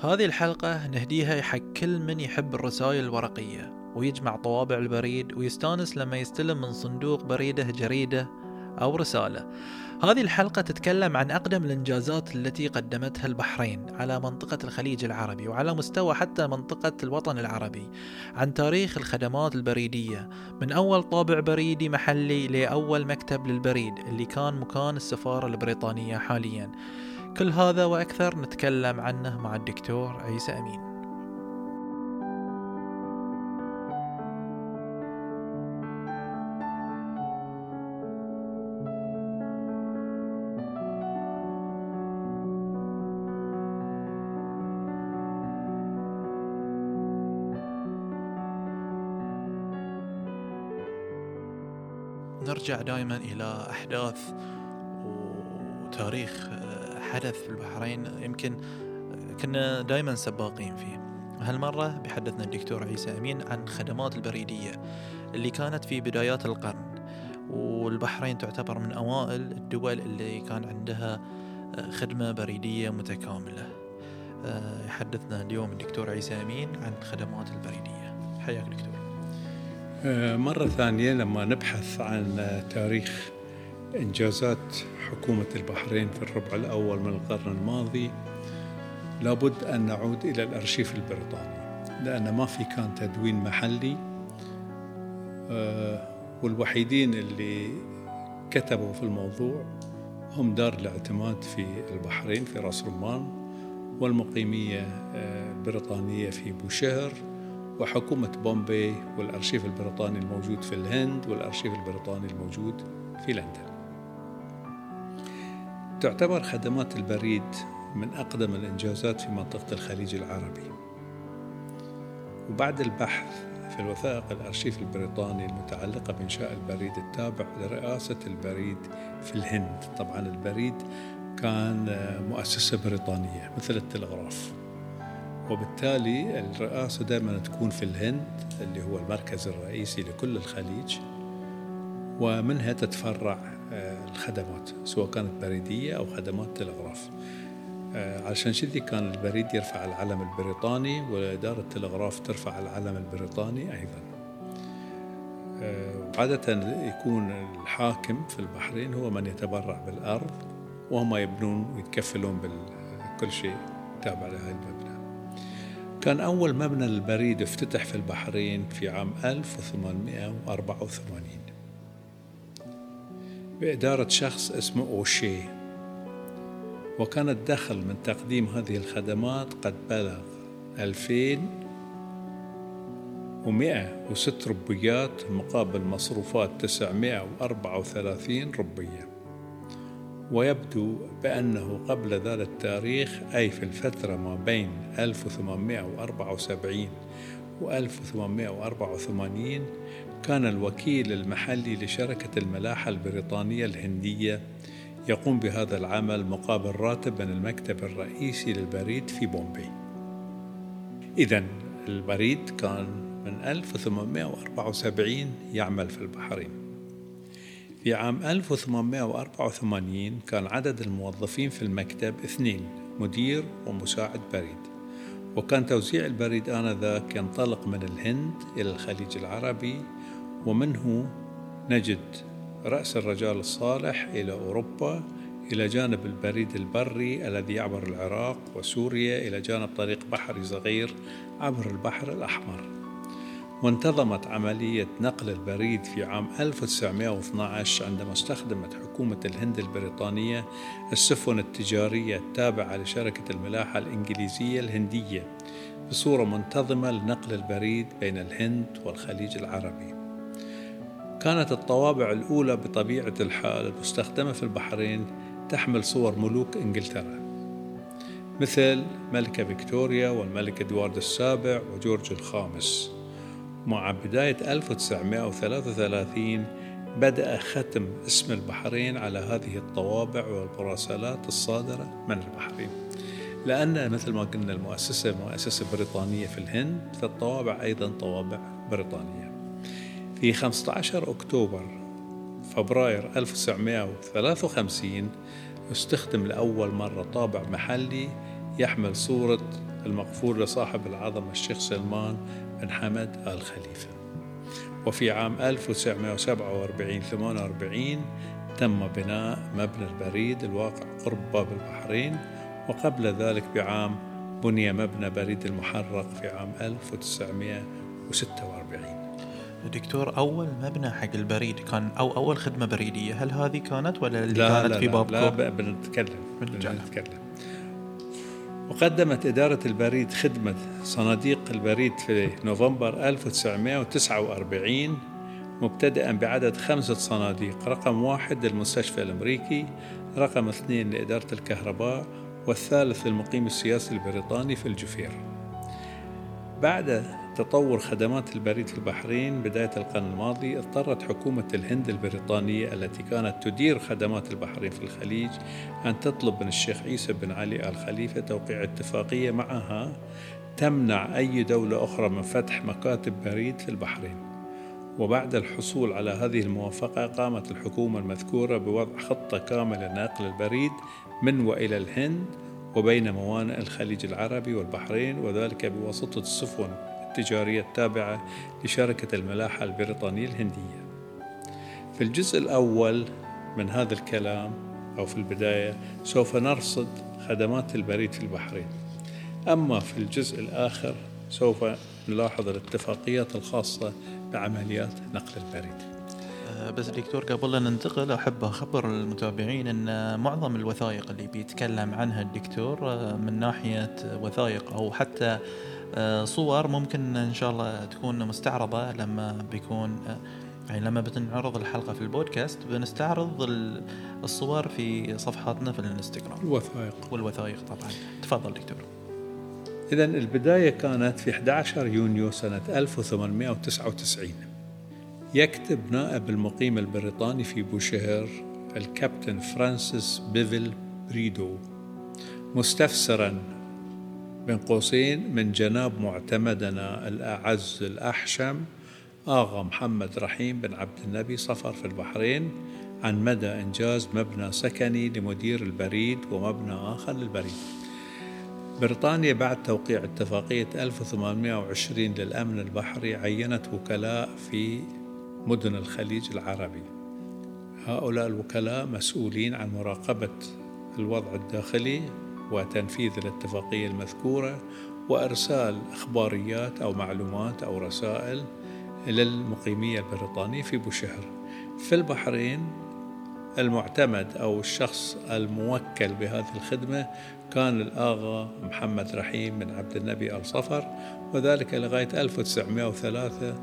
هذه الحلقة نهديها حق كل من يحب الرسائل الورقية ويجمع طوابع البريد ويستانس لما يستلم من صندوق بريده جريدة أو رسالة. هذه الحلقة تتكلم عن أقدم الإنجازات التي قدمتها البحرين على منطقة الخليج العربي وعلى مستوى حتى منطقة الوطن العربي عن تاريخ الخدمات البريدية من أول طابع بريدي محلي لأول مكتب للبريد اللي كان مكان السفارة البريطانية حاليا. كل هذا وأكثر نتكلم عنه مع الدكتور عيسى أمين. نرجع دائما إلى أحداث وتاريخ حدث في البحرين يمكن كنا دائما سباقين فيه. هالمرة بيحدثنا الدكتور عيسى أمين عن خدمات البريدية اللي كانت في بدايات القرن. والبحرين تعتبر من أوائل الدول اللي كان عندها خدمة بريدية متكاملة. يحدثنا اليوم الدكتور عيسى أمين عن خدمات البريدية. حياك دكتور. مرة ثانية لما نبحث عن تاريخ إنجازات حكومة البحرين في الربع الأول من القرن الماضي لابد أن نعود إلى الأرشيف البريطاني لأن ما في كان تدوين محلي. والوحيدين اللي كتبوا في الموضوع هم دار الاعتماد في البحرين في راس رمان والمقيمية البريطانية في بوشهر وحكومة بومبي والأرشيف البريطاني الموجود في الهند والأرشيف البريطاني الموجود في لندن. تعتبر خدمات البريد من أقدم الإنجازات في منطقة الخليج العربي. وبعد البحث في الوثائق الأرشيف البريطاني المتعلقة بإنشاء البريد التابع لرئاسة البريد في الهند. طبعا البريد كان مؤسسة بريطانية مثل التلغراف. وبالتالي الرئاسة دائما تكون في الهند اللي هو المركز الرئيسي لكل الخليج. ومنها تتفرع الخدمات سواء كانت بريدية أو خدمات تلغراف. علشان كذي كان البريد يرفع العلم البريطاني وإدارة التلغراف ترفع العلم البريطاني أيضا. عادة يكون الحاكم في البحرين هو من يتبرع بالأرض وهم يبنون ويتكفلون بكل شيء تابع لهذا المبنى. كان أول مبنى للبريد افتتح في البحرين في عام 1884 بإدارة شخص اسمه أوشي وكان الدخل من تقديم هذه الخدمات قد بلغ 2106 ربيات مقابل مصروفات 934 ربية. ويبدو بأنه قبل ذلك التاريخ أي في الفترة ما بين 1874 و 1884 كان الوكيل المحلي لشركة الملاحة البريطانية الهندية يقوم بهذا العمل مقابل راتب من المكتب الرئيسي للبريد في بومبي. إذا البريد كان من 1874 يعمل في البحرين. في عام 1884 كان عدد الموظفين في المكتب اثنين مدير ومساعد بريد. وكان توزيع البريد آنذاك ينطلق من الهند إلى الخليج العربي ومنه نجد رأس الرجال الصالح إلى أوروبا إلى جانب البريد البري الذي يعبر العراق وسوريا إلى جانب طريق بحري صغير عبر البحر الأحمر. وانتظمت عملية نقل البريد في عام 1912 عندما استخدمت حكومة الهند البريطانية السفن التجارية التابعة لشركة الملاحة الإنجليزية الهندية بصورة منتظمة لنقل البريد بين الهند والخليج العربي. كانت الطوابع الأولى بطبيعة الحال المستخدمة في البحرين تحمل صور ملوك إنجلترا مثل ملكة فيكتوريا والملك إدوارد السابع وجورج الخامس. مع بداية 1933 بدأ ختم اسم البحرين على هذه الطوابع والمراسلات الصادرة من البحرين. لأن مثل ما قلنا المؤسسة مؤسسة بريطانية في الهند فالطوابع أيضا طوابع بريطانية. في 15 أكتوبر فبراير 1953 استخدم لأول مرة طابع محلي يحمل صورة المغفور لصاحب العظمة الشيخ سلمان بن حمد آل خليفة وفي عام 1947 48 تم بناء مبنى البريد الواقع قرب باب البحرين وقبل ذلك بعام بني مبنى بريد المحرق في عام 1946 دكتور أول مبنى حق البريد كان أو أول خدمة بريدية هل هذه كانت ولا اللي لا كانت لا في لا, بابكم؟ لا ب- بنتكلم. بنتكلم وقدمت إدارة البريد خدمة صناديق البريد في نوفمبر 1949 مبتدئا بعدد خمسة صناديق. رقم واحد للمستشفى الأمريكي رقم اثنين لإدارة الكهرباء والثالث للمقيم السياسي البريطاني في الجفير. بعد تطور خدمات البريد في البحرين بداية القرن الماضي اضطرت حكومة الهند البريطانية التي كانت تدير خدمات البحرين في الخليج أن تطلب من الشيخ عيسى بن علي آل خليفة توقيع اتفاقية معها تمنع أي دولة أخرى من فتح مكاتب بريد في البحرين. وبعد الحصول على هذه الموافقة قامت الحكومة المذكورة بوضع خطة كاملة لنقل البريد من وإلى الهند وبين موانئ الخليج العربي والبحرين وذلك بواسطة السفن. التجارية التابعة لشركة الملاحة البريطانية الهندية. في الجزء الأول من هذا الكلام أو في البداية سوف نرصد خدمات البريد في البحرين. أما في الجزء الآخر سوف نلاحظ الاتفاقيات الخاصة بعمليات نقل البريد. آه، بس دكتور قبل لا ننتقل أحب أخبر المتابعين أن معظم الوثائق اللي بيتكلم عنها الدكتور آه، من ناحية وثائق أو حتى صور ممكن إن شاء الله تكون مستعرضة لما بيكون آه، يعني لما بتنعرض الحلقة في البودكاست بنستعرض ال- الصور في صفحاتنا في الانستغرام. الوثائق والوثائق طبعا. تفضل دكتور. إذا البداية كانت في 11 يونيو سنة 1899 يكتب نائب المقيم البريطاني في بوشهر الكابتن فرانسيس بيفل بريدو مستفسرا بين قوسين من جناب معتمدنا الأعز الأحشم آغا محمد رحيم بن عبد النبي صفر في البحرين عن مدى إنجاز مبنى سكني لمدير البريد ومبنى آخر للبريد. بريطانيا بعد توقيع اتفاقية 1820 للأمن البحري عينت وكلاء في مدن الخليج العربي. هؤلاء الوكلاء مسؤولين عن مراقبة الوضع الداخلي وتنفيذ الاتفاقية المذكورة وإرسال إخباريات أو معلومات أو رسائل للمقيمية البريطانية في بوشهر. في البحرين المعتمد أو الشخص الموكل بهذه الخدمة كان الآغا محمد رحيم بن عبد النبي آل صفر وذلك لغاية 1903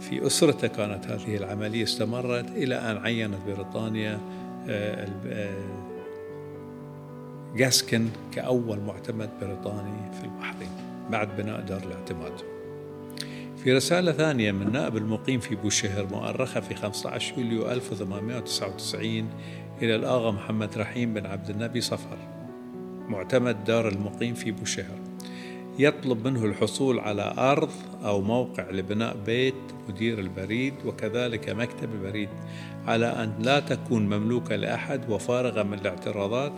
في أسرته كانت هذه العملية استمرت إلى أن عينت بريطانيا آه، جاسكن كأول معتمد بريطاني في البحرين بعد بناء دار الاعتماد. في رسالة ثانية من نائب المقيم في بوشهر مؤرخة في 15 يوليو 1899 إلى الآغا محمد رحيم بن عبد النبي صفر معتمد دار المقيم في بوشهر. يطلب منه الحصول على أرض أو موقع لبناء بيت مدير البريد وكذلك مكتب البريد على أن لا تكون مملوكة لأحد وفارغة من الاعتراضات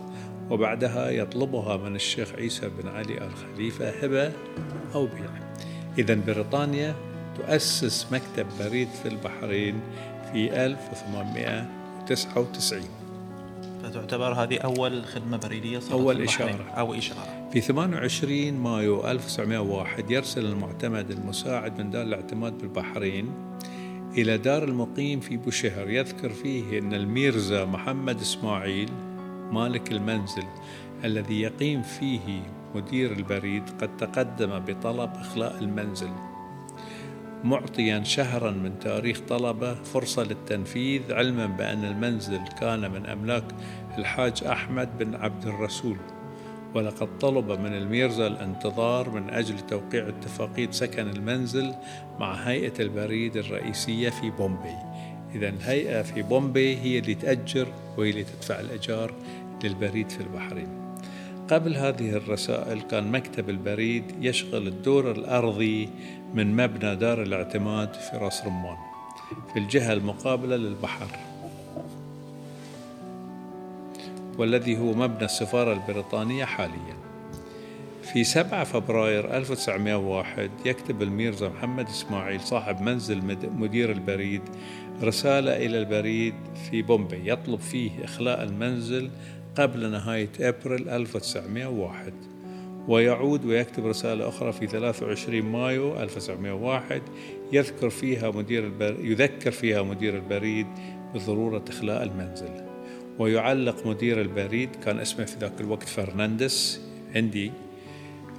وبعدها يطلبها من الشيخ عيسى بن علي آل خليفة هبة أو بيع إذا بريطانيا تؤسس مكتب بريد في البحرين في 1899 فتعتبر هذه أول خدمة بريدية صارت أول. إشارة. أو إشارة في 28 مايو 1901 يرسل المعتمد المساعد من دار الاعتماد بالبحرين إلى دار المقيم في بوشهر يذكر فيه أن الميرزا محمد إسماعيل مالك المنزل الذي يقيم فيه مدير البريد قد تقدم بطلب إخلاء المنزل معطيا شهرا من تاريخ طلبه فرصة للتنفيذ علما بأن المنزل كان من أملاك الحاج أحمد بن عبد الرسول. ولقد طلب من الميرزا الانتظار من أجل توقيع اتفاقية سكن المنزل مع هيئة البريد الرئيسية في بومبي. إذا الهيئة في بومبي هي اللي تأجر وهي اللي تدفع الأجار للبريد في البحرين. قبل هذه الرسائل كان مكتب البريد يشغل الدور الأرضي من مبنى دار الاعتماد في راس رمان في الجهة المقابلة للبحر. والذي هو مبنى السفارة البريطانية حاليا. في 7 فبراير 1901 يكتب الميرزا محمد إسماعيل صاحب منزل مدير البريد رسالة إلى البريد في بومبي يطلب فيه إخلاء المنزل قبل نهاية أبريل 1901 ويعود ويكتب رسالة أخرى في 23 مايو 1901 يذكر فيها مدير البريد يذكر فيها مدير البريد بضرورة إخلاء المنزل. ويعلق مدير البريد كان اسمه في ذاك الوقت فرناندس عندي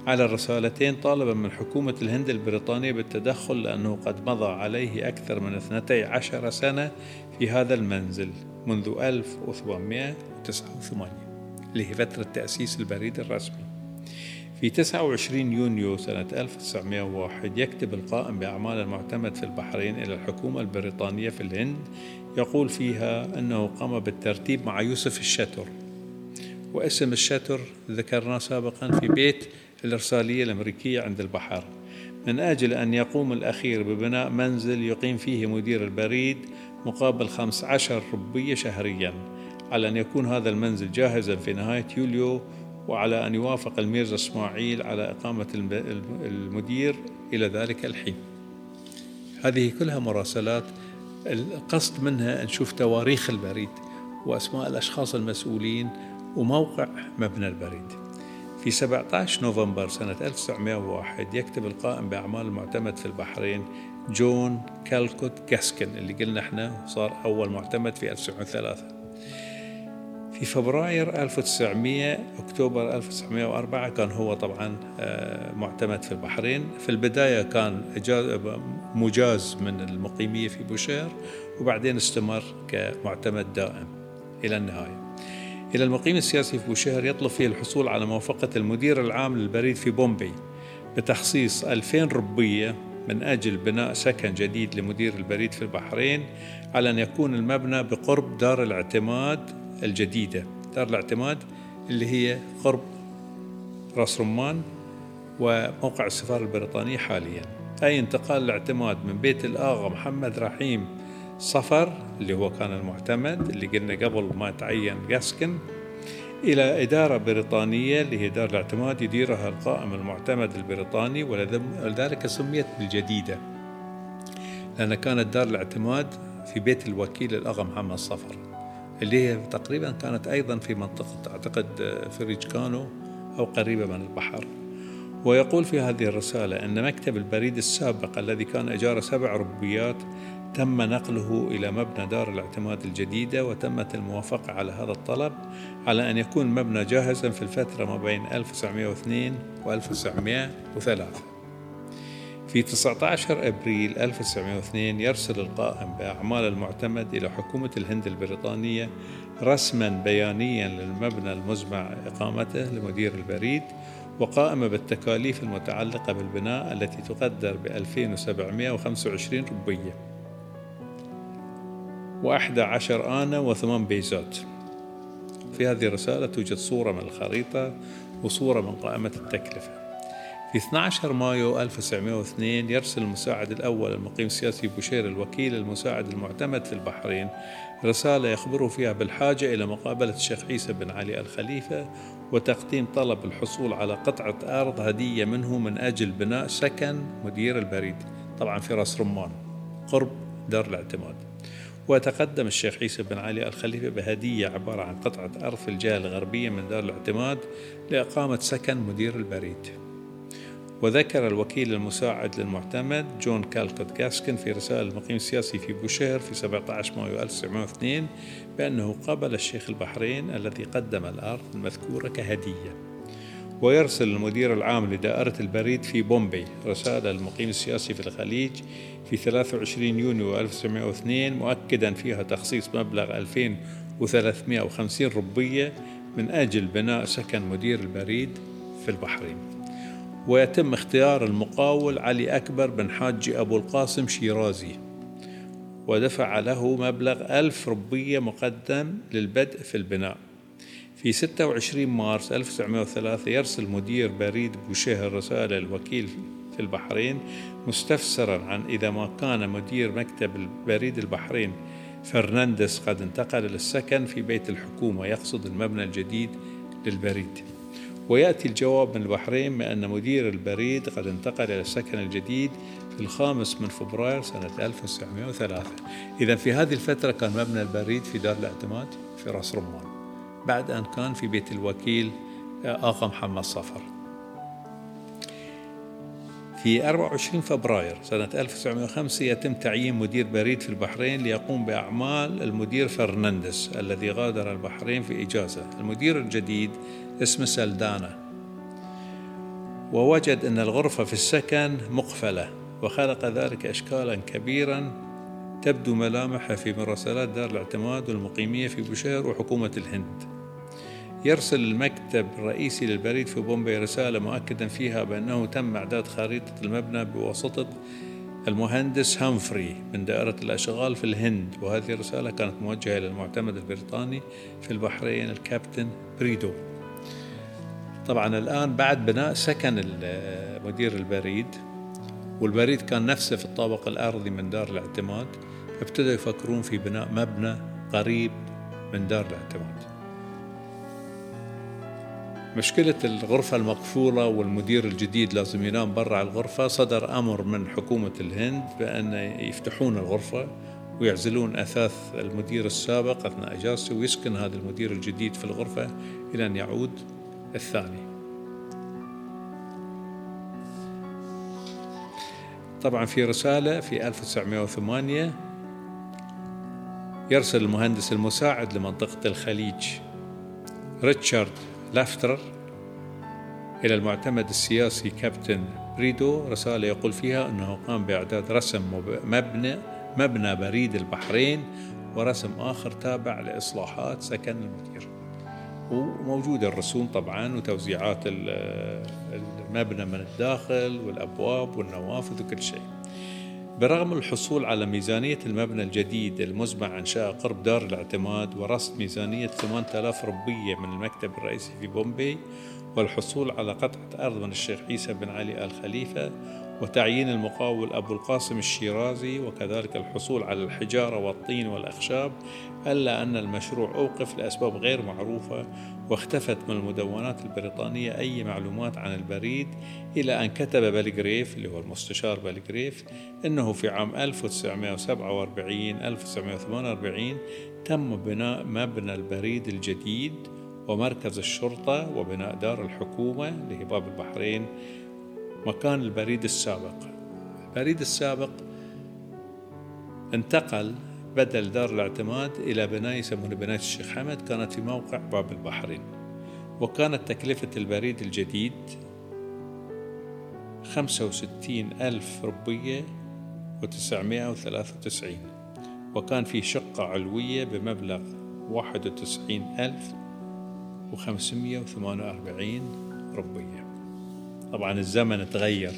على الرسالتين طالبا من حكومة الهند البريطانية بالتدخل لأنه قد مضى عليه أكثر من 12 سنة في هذا المنزل منذ 1889 اللي هي فترة تأسيس البريد الرسمي. في 29 يونيو سنة 1901 يكتب القائم بأعمال المعتمد في البحرين إلى الحكومة البريطانية في الهند يقول فيها أنه قام بالترتيب مع يوسف الشتر. واسم الشتر ذكرناه سابقا في بيت الإرسالية الأمريكية عند البحر. من أجل أن يقوم الأخير ببناء منزل يقيم فيه مدير البريد مقابل 15 ربية شهريا على أن يكون هذا المنزل جاهزا في نهاية يوليو وعلى أن يوافق الميرزا إسماعيل على إقامة المدير إلى ذلك الحين. هذه كلها مراسلات القصد منها نشوف تواريخ البريد وأسماء الأشخاص المسؤولين وموقع مبنى البريد. في 17 نوفمبر سنة 1901 يكتب القائم بأعمال المعتمد في البحرين جون كالكوت جاسكن اللي قلنا إحنا صار أول معتمد في 1903 في فبراير 1900 أكتوبر 1904 كان هو طبعا آه، معتمد في البحرين. في البداية كان مجاز من المقيمية في بوشير وبعدين استمر كمعتمد دائم إلى النهاية. إلى المقيم السياسي في بوشهر يطلب فيه الحصول على موافقة المدير العام للبريد في بومبي بتخصيص 2000 ربية من أجل بناء سكن جديد لمدير البريد في البحرين على أن يكون المبنى بقرب دار الاعتماد الجديدة. دار الاعتماد اللي هي قرب راس رمان وموقع السفارة البريطانية حاليا. أي انتقال الاعتماد من بيت الآغا محمد رحيم صفر اللي هو كان المعتمد اللي قلنا قبل ما تعين جاسكن إلى إدارة بريطانية اللي هي دار الاعتماد يديرها القائم المعتمد البريطاني ولذلك سميت بالجديدة. لأن كانت دار الاعتماد في بيت الوكيل الأغا محمد صفر اللي هي تقريبا كانت أيضا في منطقة أعتقد فريج كانو أو قريبة من البحر. ويقول في هذه الرسالة أن مكتب البريد السابق الذي كان إجارة سبع ربيات تم نقله إلى مبنى دار الاعتماد الجديدة وتمت الموافقة على هذا الطلب على أن يكون المبنى جاهزا في الفترة ما بين 1902 و 1903 في 19 أبريل 1902 يرسل القائم بأعمال المعتمد إلى حكومة الهند البريطانية رسما بيانيا للمبنى المزمع إقامته لمدير البريد وقائمة بالتكاليف المتعلقة بالبناء التي تقدر ب 2725 ربية. وأحدى عشر آنة وثمان بيزات في هذه الرسالة توجد صورة من الخريطة وصورة من قائمة التكلفة. في 12 مايو 1902 يرسل المساعد الأول المقيم السياسي بوشير الوكيل المساعد المعتمد في البحرين رسالة يخبره فيها بالحاجة إلى مقابلة الشيخ عيسى بن علي الخليفة وتقديم طلب الحصول على قطعة أرض هدية منه من أجل بناء سكن مدير البريد. طبعا في راس رمان. قرب دار الاعتماد. وتقدم الشيخ عيسى بن علي الخليفة بهدية عبارة عن قطعة أرض في الجهة الغربية من دار الاعتماد لإقامة سكن مدير البريد. وذكر الوكيل المساعد للمعتمد جون كالكوت جاسكن في رسالة المقيم السياسي في بوشهر في 17 مايو 1902 بأنه قبل الشيخ البحرين الذي قدم الأرض المذكورة كهدية. ويرسل المدير العام لدائرة البريد في بومبي رسالة للمقيم السياسي في الخليج في 23 يونيو 1902 مؤكدا فيها تخصيص مبلغ 2350 ربية من أجل بناء سكن مدير البريد في البحرين. ويتم اختيار المقاول علي أكبر بن حاج أبو القاسم شيرازي. ودفع له مبلغ ألف ربية مقدم للبدء في البناء. في 26 مارس 1903 يرسل مدير بريد بوشهر رسالة الوكيل في البحرين مستفسرا عن إذا ما كان مدير مكتب بريد البحرين فرنانديز قد انتقل للسكن في بيت الحكومة يقصد المبنى الجديد للبريد. ويأتي الجواب من البحرين بأن مدير البريد قد انتقل إلى السكن الجديد في الخامس من فبراير سنة 1903 إذا في هذه الفترة كان مبنى البريد في دار الأعتماد في راس رمان. بعد أن كان في بيت الوكيل آقا محمد صفر. في 24 فبراير سنة 1905 يتم تعيين مدير بريد في البحرين ليقوم بأعمال المدير فرنانديز الذي غادر البحرين في إجازة. المدير الجديد اسمه سلدانا. ووجد أن الغرفة في السكن مقفلة وخلق ذلك إشكالا كبيرا تبدو ملامحها في مراسلات دار الاعتماد والمقيمية في بوشهر وحكومة الهند. يرسل المكتب الرئيسي للبريد في بومبي رسالة مؤكدا فيها بأنه تم إعداد خريطة المبنى بواسطة المهندس هامفري من دائرة الأشغال في الهند وهذه الرسالة كانت موجهة إلى المعتمد البريطاني في البحرين الكابتن بريدو. طبعا الآن بعد بناء سكن مدير البريد والبريد كان نفسه في الطابق الأرضي من دار الاعتماد ابتدوا يفكرون في بناء مبنى قريب من دار الاعتماد. مشكلة الغرفة المقفولة والمدير الجديد لازم ينام برا الغرفة صدر أمر من حكومة الهند بأن يفتحون الغرفة ويعزلون أثاث المدير السابق أثناء إجازته ويسكن هذا المدير الجديد في الغرفة إلى أن يعود الثاني. طبعا في رسالة في 1908 يرسل المهندس المساعد لمنطقة الخليج ريتشارد لافتر إلى المعتمد السياسي كابتن بريدو رسالة يقول فيها أنه قام بإعداد رسم مبنى مبنى بريد البحرين ورسم آخر تابع لإصلاحات سكن المدير. وموجودة الرسوم طبعا وتوزيعات المبنى من الداخل والأبواب والنوافذ وكل شيء. برغم الحصول على ميزانية المبنى الجديد المزمع إنشاء قرب دار الاعتماد ورصد ميزانية 8000 ربية من المكتب الرئيسي في بومبي والحصول على قطعة أرض من الشيخ عيسى بن علي آل خليفة وتعيين المقاول أبو القاسم الشيرازي وكذلك الحصول على الحجارة والطين والأخشاب ألا أن المشروع أوقف لأسباب غير معروفة واختفت من المدونات البريطانية أي معلومات عن البريد إلى أن كتب بلغريف اللي هو المستشار بلغريف أنه في عام 1947 1948 تم بناء مبنى البريد الجديد ومركز الشرطة وبناء دار الحكومة اللي هي باب البحرين. مكان البريد السابق. البريد السابق انتقل بدل دار الاعتماد إلى بناية يسمونها بناية الشيخ حمد كانت في موقع باب البحرين. وكانت تكلفة البريد الجديد خمسة وستين ألف ربية وتسعمائة وثلاثة وتسعين. وكان في شقة علوية بمبلغ واحد وتسعين ألف وخمسمائة وثمانية وأربعين ربية طبعا الزمن تغير.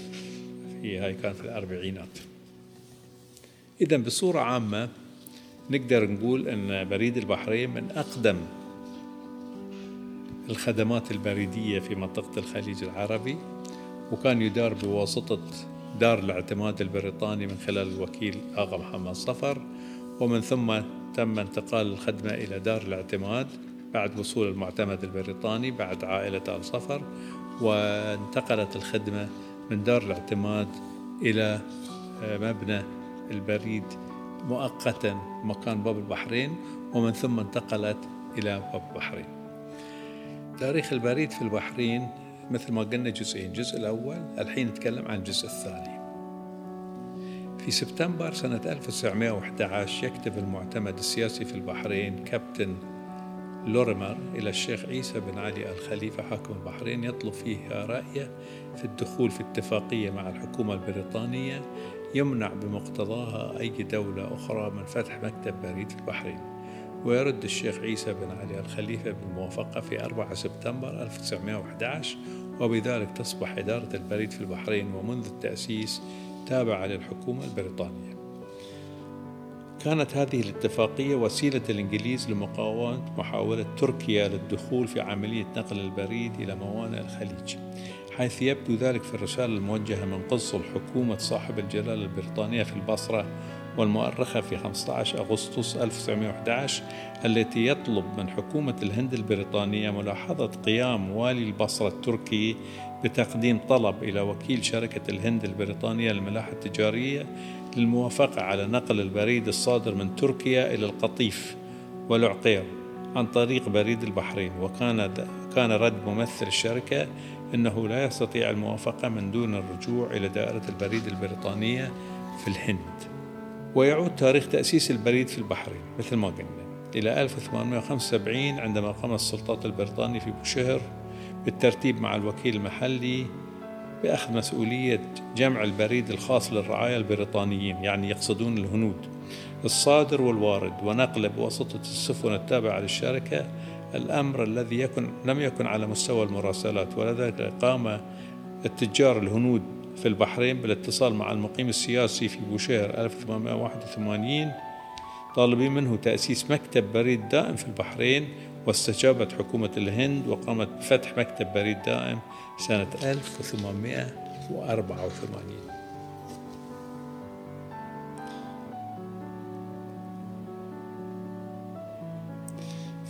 في هاي كانت الأربعينات. إذا بصورة عامة نقدر نقول أن بريد البحرين من أقدم الخدمات البريدية في منطقة الخليج العربي وكان يدار بواسطة دار الاعتماد البريطاني من خلال الوكيل آغا محمد صفر ومن ثم تم انتقال الخدمة إلى دار الاعتماد بعد وصول المعتمد البريطاني بعد عائلة آل صفر وانتقلت الخدمة من دار الاعتماد إلى آه، مبنى البريد مؤقتا مكان باب البحرين ومن ثم انتقلت إلى باب البحرين. تاريخ البريد في البحرين مثل ما قلنا جزئين الجزء الأول الحين نتكلم عن الجزء الثاني. في سبتمبر سنة 1911 يكتب المعتمد السياسي في البحرين كابتن لوريمر إلى الشيخ عيسى بن علي الخليفة حاكم البحرين يطلب فيها رأيه في الدخول في اتفاقية مع الحكومة البريطانية يمنع بمقتضاها أي دولة أخرى من فتح مكتب بريد في البحرين. ويرد الشيخ عيسى بن علي الخليفة بالموافقة في 4 سبتمبر 1911 وبذلك تصبح إدارة البريد في البحرين ومنذ التأسيس تابعة للحكومة البريطانية. كانت هذه الاتفاقية وسيلة الإنجليز لمقاومة محاولة تركيا للدخول في عملية نقل البريد إلى موانئ الخليج حيث يبدو ذلك في الرسالة الموجهة من قنصل حكومة صاحب الجلالة البريطانية في البصرة والمؤرخة في 15 أغسطس 1911 التي يطلب من حكومة الهند البريطانية ملاحظة قيام والي البصرة التركي بتقديم طلب إلى وكيل شركة الهند البريطانية للملاحة التجارية للموافقة على نقل البريد الصادر من تركيا إلى القطيف والعقير عن طريق بريد البحرين. وكان كان رد ممثل الشركة أنه لا يستطيع الموافقة من دون الرجوع إلى دائرة البريد البريطانية في الهند. ويعود تاريخ تأسيس البريد في البحرين مثل ما قلنا إلى 1875 عندما قامت السلطات البريطانية في بوشهر بالترتيب مع الوكيل المحلي بأخذ مسؤولية جمع البريد الخاص للرعايا البريطانيين يعني يقصدون الهنود الصادر والوارد ونقله بواسطة السفن التابعة للشركة. الأمر الذي يكن لم يكن على مستوى المراسلات ولذلك قام التجار الهنود في البحرين. بالاتصال مع المقيم السياسي في بوشهر 1881 طالبين منه تأسيس مكتب بريد دائم في البحرين واستجابت حكومة الهند وقامت بفتح مكتب بريد دائم سنة 1884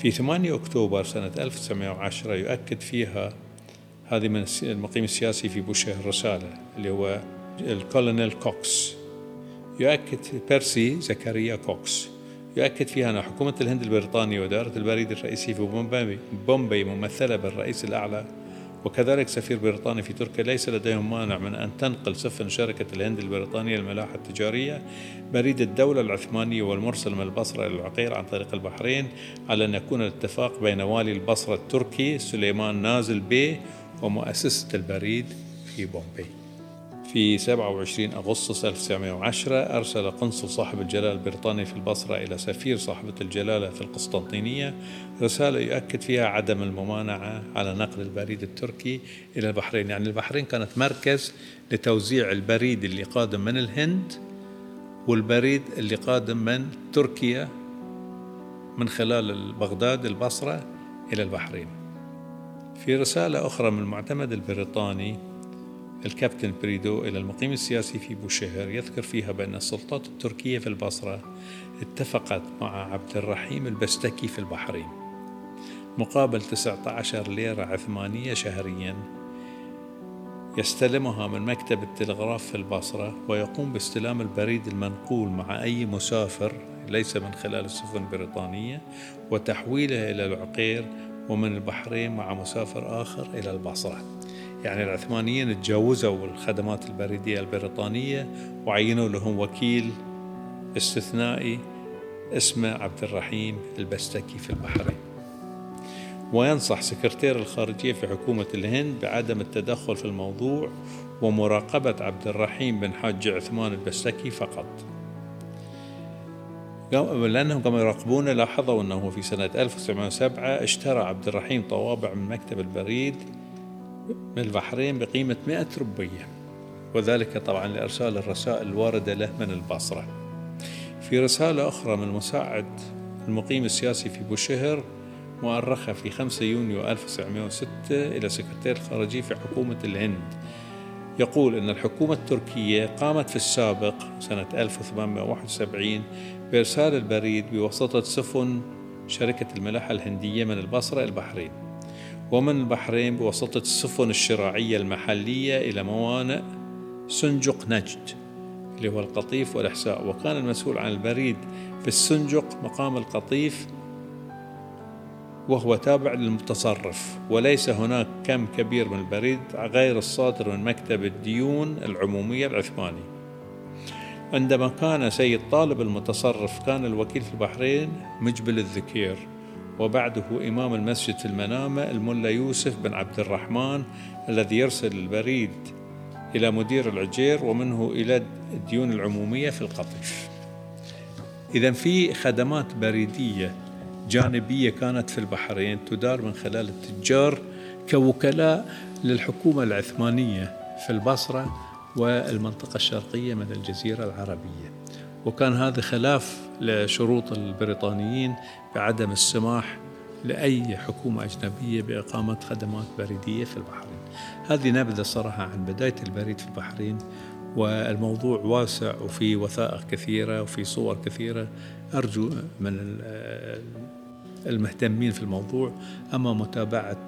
في 8 أكتوبر سنة 1910 يؤكد فيها هذه من المقيم السياسي في بوشهر رسالة اللي هو الكولونيل كوكس. يؤكد بيرسي زكريا كوكس. يؤكد فيها أن حكومة الهند البريطانية ودائرة البريد الرئيسي في بومبي, بومبي ممثلة بالرئيس الأعلى وكذلك سفير بريطاني في تركيا ليس لديهم مانع من أن تنقل سفن شركة الهند البريطانية الملاحة التجارية بريد الدولة العثمانية والمرسل من البصرة إلى العقير عن طريق البحرين على أن يكون الاتفاق بين والي البصرة التركي سليمان نظيف بي ومؤسسة البريد في بومبي في 27 أغسطس 1910 أرسل قنصل صاحب الجلالة البريطاني في البصرة إلى سفير صاحبة الجلالة في القسطنطينية. رسالة يؤكد فيها عدم الممانعة على نقل البريد التركي إلى البحرين. يعني البحرين كانت مركز لتوزيع البريد اللي قادم من الهند والبريد اللي قادم من تركيا من خلال بغداد البصرة إلى البحرين. في رسالة أخرى من المعتمد البريطاني الكابتن بريدو إلى المقيم السياسي في بوشهر يذكر فيها بأن السلطات التركية في البصرة اتفقت مع عبد الرحيم البستكي في البحرين. مقابل 19 ليرة عثمانية شهريا يستلمها من مكتب التلغراف في البصرة ويقوم باستلام البريد المنقول مع أي مسافر ليس من خلال السفن البريطانية وتحويلها إلى العقير ومن البحرين مع مسافر آخر إلى البصرة. يعني العثمانيين تجاوزوا الخدمات البريدية البريطانية وعينوا لهم وكيل استثنائي اسمه عبد الرحيم البستكي في البحرين. وينصح سكرتير الخارجية في حكومة الهند بعدم التدخل في الموضوع ومراقبة عبد الرحيم بن حاج عثمان البستكي فقط. لأنهم قاموا يراقبونه لاحظوا أنه في سنة 1907 اشترى عبد الرحيم طوابع من مكتب البريد من البحرين بقيمة 100 ربية وذلك طبعا لإرسال الرسائل الواردة له من البصرة. في رسالة أخرى من مساعد المقيم السياسي في بوشهر مؤرخة في 5 يونيو 1906 إلى سكرتير الخارجية في حكومة الهند. يقول أن الحكومة التركية قامت في السابق سنة 1871 بإرسال البريد بواسطة سفن شركة الملاحة الهندية من البصرة إلى البحرين. ومن البحرين بواسطة السفن الشراعية المحلية إلى موانئ سنجق نجد اللي هو القطيف والإحساء. وكان المسؤول عن البريد في السنجق مقام القطيف وهو تابع للمتصرف. وليس هناك كم كبير من البريد غير الصادر من مكتب الديون العمومية العثماني. عندما كان سيد طالب المتصرف كان الوكيل في البحرين مجبل الذكير. وبعده إمام المسجد في المنامة الملا يوسف بن عبد الرحمن الذي يرسل البريد إلى مدير العجير ومنه إلى الديون العمومية في القطيف إذا في خدمات بريدية جانبية كانت في البحرين تدار من خلال التجار كوكلاء للحكومة العثمانية في البصرة والمنطقة الشرقية من الجزيرة العربية. وكان هذا خلاف لشروط البريطانيين بعدم السماح لأي حكومة أجنبية بإقامة خدمات بريدية في البحرين. هذه نبذة صراحة عن بداية البريد في البحرين والموضوع واسع وفي وثائق كثيرة وفي صور كثيرة. أرجو من المهتمين في الموضوع أما متابعة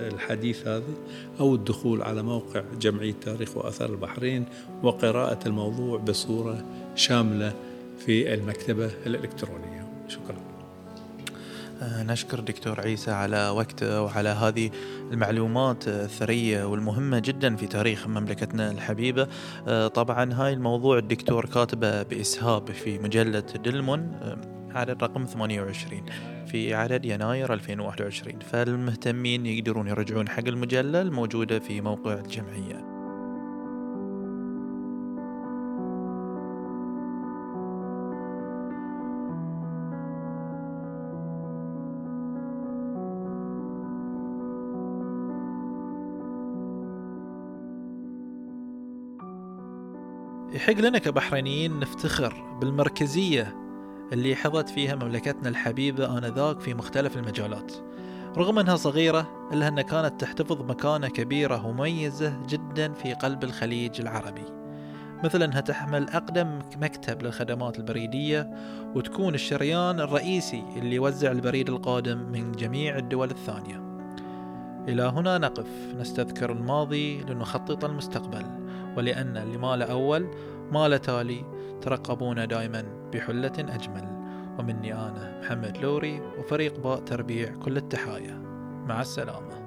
الحديث هذا أو الدخول على موقع جمعية تاريخ وآثار البحرين وقراءة الموضوع بصورة شاملة في المكتبة الإلكترونية. شكرا. آه، نشكر دكتور عيسى على وقته وعلى هذه المعلومات الثرية والمهمة جدا في تاريخ مملكتنا الحبيبة. آه، طبعا هاي الموضوع الدكتور كاتبه بإسهاب في مجلة دلمون آه، عدد رقم 28 في عدد يناير 2021 فالمهتمين يقدرون يرجعون حق المجلة الموجودة في موقع الجمعية. يحق لنا كبحرينيين نفتخر بالمركزية اللي حظت فيها مملكتنا الحبيبة آنذاك في مختلف المجالات. رغم أنها صغيرة إلا أنها كانت تحتفظ مكانة كبيرة ومميزة جدا في قلب الخليج العربي. مثل أنها تحمل أقدم مكتب للخدمات البريدية وتكون الشريان الرئيسي اللي يوزع البريد القادم من جميع الدول الثانية. إلى هنا نقف. نستذكر الماضي لنخطط المستقبل. ولأن اللي مال أول مال تالي ترقبونا دائما. بحلة أجمل. ومني أنا محمد لوري وفريق باء تربيع كل التحايا. مع السلامة.